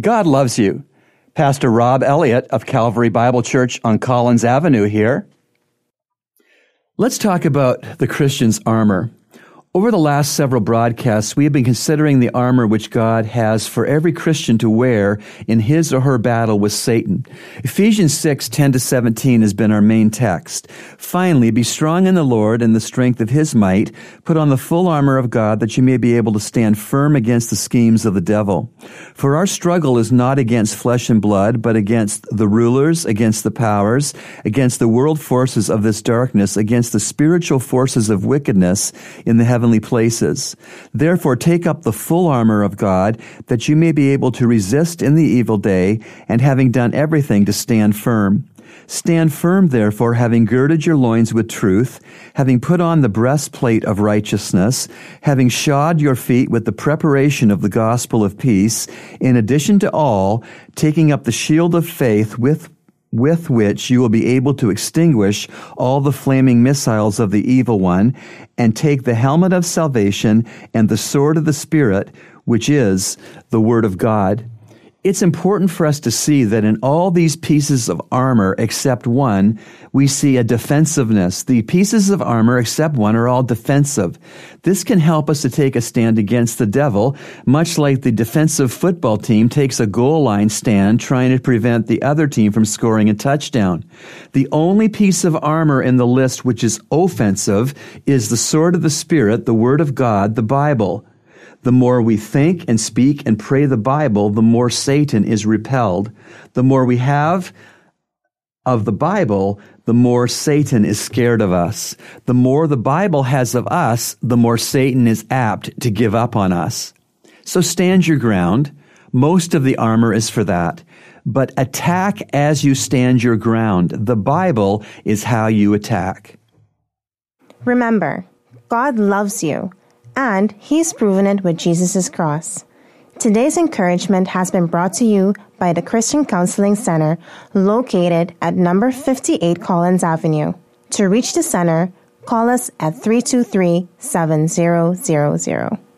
God loves you. Pastor Rob Elliott of Calvary Bible Church on Collins Avenue here. Let's talk about the Christian's armor. Over the last several broadcasts, we have been considering the armor which God has for every Christian to wear in his or her battle with Satan. Ephesians 6, 10 to 17 has been our main text. Finally, be strong in the Lord and the strength of his might. Put on the full armor of God that you may be able to stand firm against the schemes of the devil. For our struggle is not against flesh and blood, but against the rulers, against the powers, against the world forces of this darkness, against the spiritual forces of wickedness in the heavens heavenly places. Therefore, take up the full armor of God, that you may be able to resist in the evil day, and having done everything to stand firm. Stand firm, therefore, having girded your loins with truth, having put on the breastplate of righteousness, having shod your feet with the preparation of the gospel of peace, in addition to all, taking up the shield of faith with with which you will be able to extinguish all the flaming missiles of the evil one, and take the helmet of salvation and the sword of the Spirit, which is the Word of God it's important for us to see that in all these pieces of armor, except one, we see a defensiveness. The pieces of armor, except one, are all defensive. This can help us to take a stand against the devil, much like the defensive football team takes a goal line stand trying to prevent the other team from scoring a touchdown. The only piece of armor in the list which is offensive is the sword of the Spirit, the Word of God, the Bible. The more we think and speak and pray the Bible, the more Satan is repelled. The more we have of the Bible, the more Satan is scared of us. The more the Bible has of us, the more Satan is apt to give up on us. So stand your ground. Most of the armor is for that. But attack as you stand your ground. The Bible is how you attack. Remember, God loves you and He's proven it with Jesus' cross. Today's encouragement has been brought to you by the Christian Counseling Center located at number 58 Collins Avenue. To reach the center, call us at 323 7000.